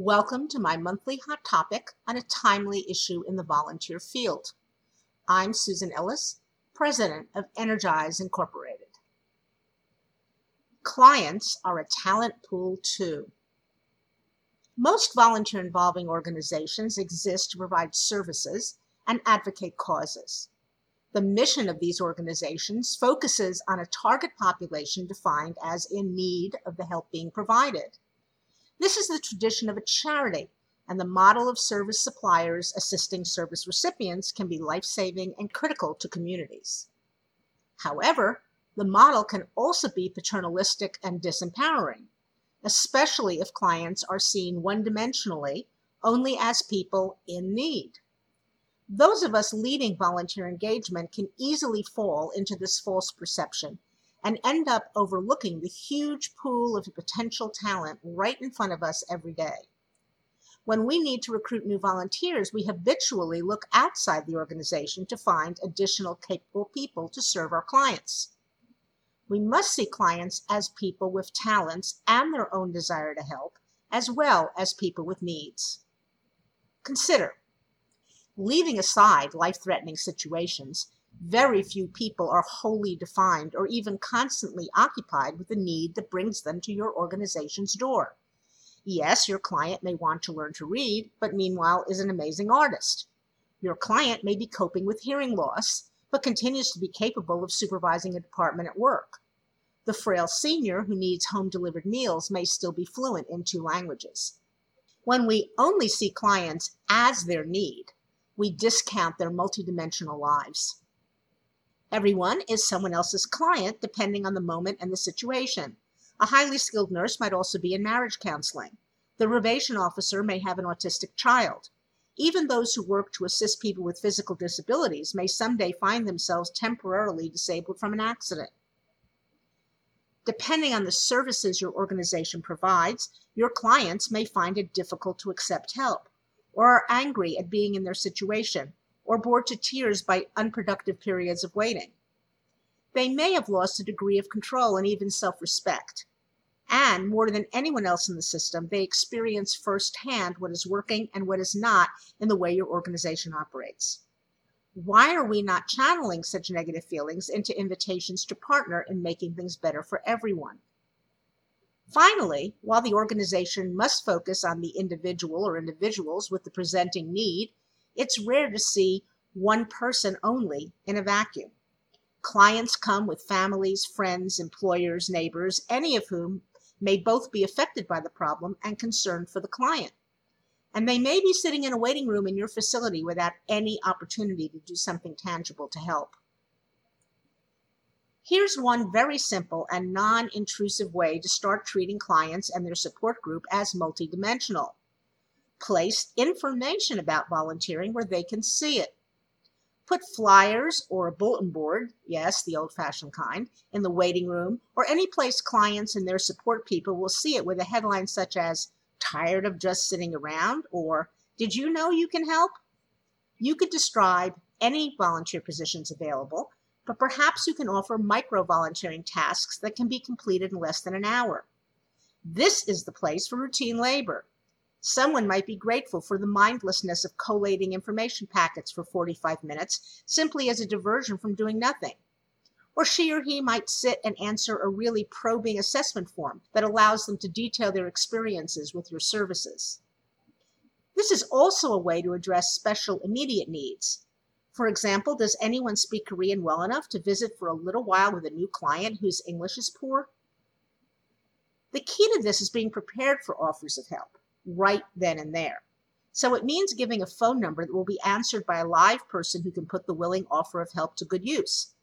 Welcome to my monthly hot topic on a timely issue in the volunteer field. I'm Susan Ellis, President of Energize Incorporated. Clients are a talent pool too. Most volunteer involving organizations exist to provide services and advocate causes. The mission of these organizations focuses on a target population defined as in need of the help being provided. This is the tradition of a charity, and the model of service suppliers assisting service recipients can be life saving and critical to communities. However, the model can also be paternalistic and disempowering, especially if clients are seen one dimensionally only as people in need. Those of us leading volunteer engagement can easily fall into this false perception and end up overlooking the huge pool of potential talent right in front of us every day. When we need to recruit new volunteers, we habitually look outside the organization to find additional capable people to serve our clients. We must see clients as people with talents and their own desire to help, as well as people with needs. Consider Leaving aside life threatening situations, very few people are wholly defined or even constantly occupied with the need that brings them to your organization's door. Yes, your client may want to learn to read, but meanwhile is an amazing artist. Your client may be coping with hearing loss, but continues to be capable of supervising a department at work. The frail senior who needs home delivered meals may still be fluent in two languages. When we only see clients as their need, we discount their multidimensional lives. Everyone is someone else's client depending on the moment and the situation. A highly skilled nurse might also be in marriage counseling. The probation officer may have an autistic child. Even those who work to assist people with physical disabilities may someday find themselves temporarily disabled from an accident. Depending on the services your organization provides, your clients may find it difficult to accept help or are angry at being in their situation, or bored to tears by unproductive periods of waiting. They may have lost a degree of control and even self respect. And more than anyone else in the system, they experience firsthand what is working and what is not in the way your organization operates. Why are we not channeling such negative feelings into invitations to partner in making things better for everyone? Finally, while the organization must focus on the individual or individuals with the presenting need, it's rare to see one person only in a vacuum. Clients come with families, friends, employers, neighbors, any of whom may both be affected by the problem and concerned for the client. And they may be sitting in a waiting room in your facility without any opportunity to do something tangible to help. Here's one very simple and non intrusive way to start treating clients and their support group as multidimensional. Place information about volunteering where they can see it. Put flyers or a bulletin board, yes, the old fashioned kind, in the waiting room or any place clients and their support people will see it with a headline such as, Tired of just sitting around? or Did you know you can help? You could describe any volunteer positions available but perhaps you can offer micro volunteering tasks that can be completed in less than an hour. This is the place for routine labor. Someone might be grateful for the mindlessness of collating information packets for 45 minutes simply as a diversion from doing nothing. Or she or he might sit and answer a really probing assessment form that allows them to detail their experiences with your services. This is also a way to address special immediate needs. For example, does anyone speak Korean well enough to visit for a little while with a new client whose English is poor? The key to this is being prepared for offers of help right then and there. So it means giving a phone number that will be answered by a live person who can put the willing offer of help to good use.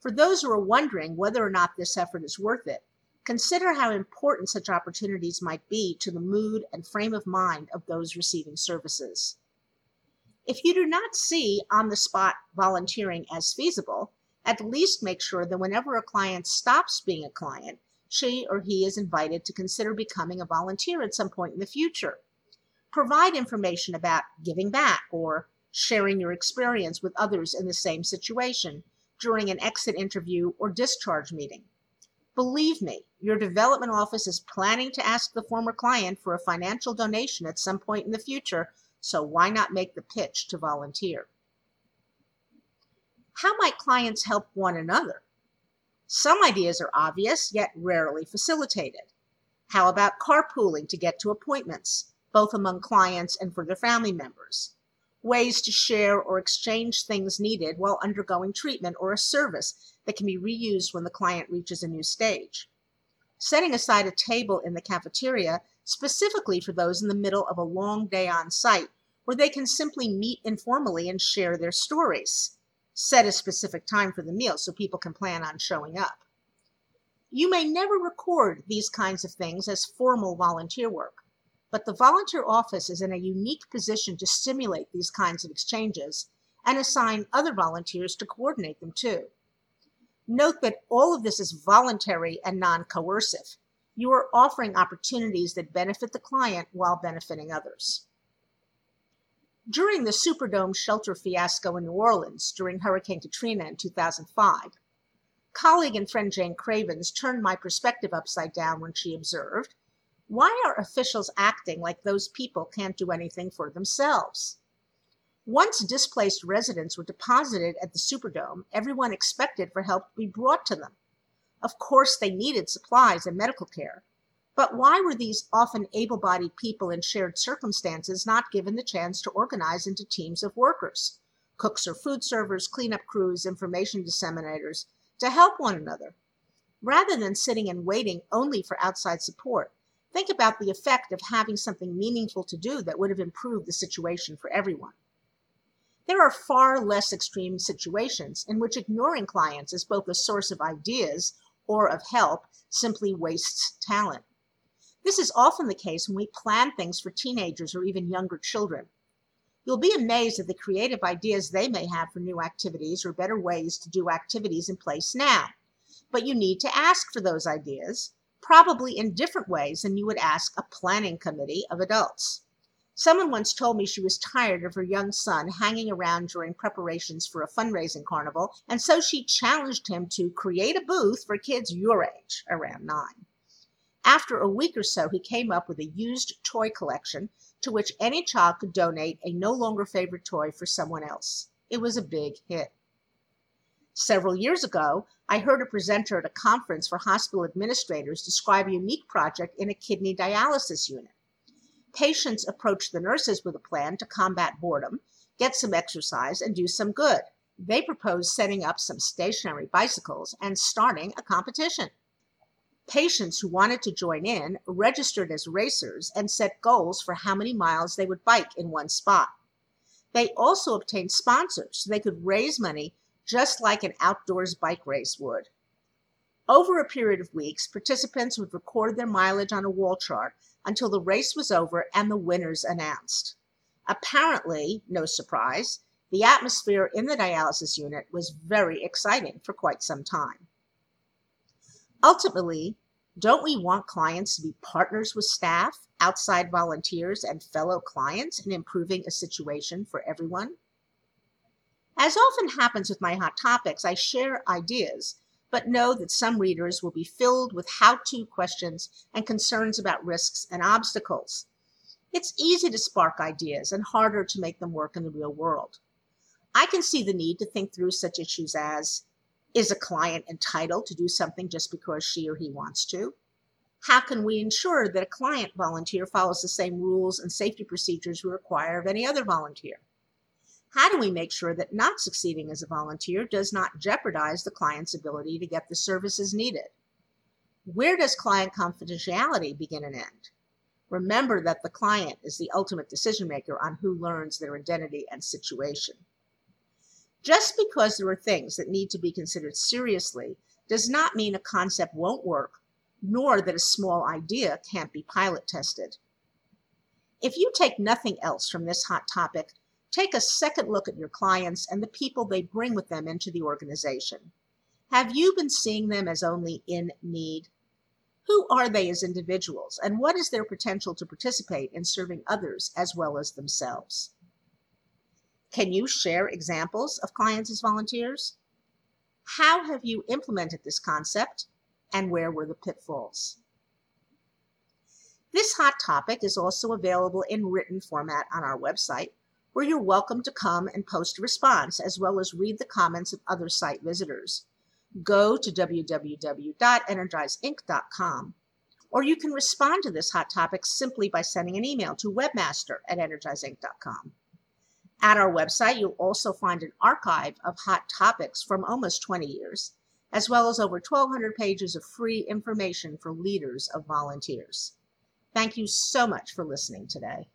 For those who are wondering whether or not this effort is worth it, consider how important such opportunities might be to the mood and frame of mind of those receiving services. If you do not see on the spot volunteering as feasible, at least make sure that whenever a client stops being a client, she or he is invited to consider becoming a volunteer at some point in the future. Provide information about giving back or sharing your experience with others in the same situation during an exit interview or discharge meeting. Believe me, your development office is planning to ask the former client for a financial donation at some point in the future, so why not make the pitch to volunteer? How might clients help one another? Some ideas are obvious, yet rarely facilitated. How about carpooling to get to appointments, both among clients and for their family members? Ways to share or exchange things needed while undergoing treatment or a service that can be reused when the client reaches a new stage. Setting aside a table in the cafeteria specifically for those in the middle of a long day on site where they can simply meet informally and share their stories set a specific time for the meal so people can plan on showing up. You may never record these kinds of things as formal volunteer work, but the volunteer office is in a unique position to stimulate these kinds of exchanges and assign other volunteers to coordinate them too. Note that all of this is voluntary and non coercive. You are offering opportunities that benefit the client while benefiting others. During the Superdome shelter fiasco in New Orleans during Hurricane Katrina in 2005, colleague and friend Jayne Cravens turned my perspective upside down when she observed, Why are officials acting like those people can't do anything for themselves? Once displaced residents were deposited at the Superdome, everyone expected for help to be brought to them. Of course, they needed supplies and medical care, but why were these often able bodied people in shared circumstances not given the chance to organize into teams of workers, cooks or food servers, cleanup crews, information disseminators, to help one another? Rather than sitting and waiting only for outside support, think about the effect of having something meaningful to do that would have improved the situation for everyone. There are far less extreme situations in which ignoring clients as both a source of ideas or of help simply wastes talent. This is often the case when we plan things for teenagers or even younger children. You'll be amazed at the creative ideas they may have for new activities or better ways to do activities in place now. But you need to ask for those ideas, probably in different ways than you would ask a planning committee of adults. Someone once told me she was tired of her young son hanging around during preparations for a fundraising carnival, and so she challenged him to create a booth for kids your age, around nine. After a week or so, he came up with a used toy collection to which any child could donate a no longer favorite toy for someone else. It was a big hit. Several years ago, I heard a presenter at a conference for hospital administrators describe a unique project in a kidney dialysis unit. Patients approached the nurses with a plan to combat boredom, get some exercise, and do some good. They proposed setting up some stationary bicycles and starting a competition. Patients who wanted to join in registered as racers and set goals for how many miles they would bike in one spot. They also obtained sponsors so they could raise money just like an outdoors bike race would. Over a period of weeks, participants would record their mileage on a wall chart until the race was over and the winners announced. Apparently, no surprise, the atmosphere in the dialysis unit was very exciting for quite some time. Ultimately, don't we want clients to be partners with staff, outside volunteers, and fellow clients in improving a situation for everyone? As often happens with my hot topics, I share ideas, but know that some readers will be filled with how to questions and concerns about risks and obstacles. It's easy to spark ideas and harder to make them work in the real world. I can see the need to think through such issues as is a client entitled to do something just because she or he wants to? How can we ensure that a client volunteer follows the same rules and safety procedures we require of any other volunteer? How do we make sure that not succeeding as a volunteer does not jeopardize the client's ability to get the services needed? Where does client confidentiality begin and end? Remember that the client is the ultimate decision maker on who learns their identity and situation. Just because there are things that need to be considered seriously does not mean a concept won't work, nor that a small idea can't be pilot tested. If you take nothing else from this hot topic, take a second look at your clients and the people they bring with them into the organization. Have you been seeing them as only in need? Who are they as individuals, and what is their potential to participate in serving others as well as themselves? Can you share examples of clients as volunteers? How have you implemented this concept? and where were the pitfalls? This hot topic is also available in written format on our website, where you're welcome to come and post a response as well as read the comments of other site visitors. Go to www.energizeinc.com, or you can respond to this hot topic simply by sending an email to webmaster at energizeinc.com. At our website, you'll also find an archive of hot topics from almost 20 years, as well as over 1,200 pages of free information for leaders of volunteers. Thank you so much for listening today.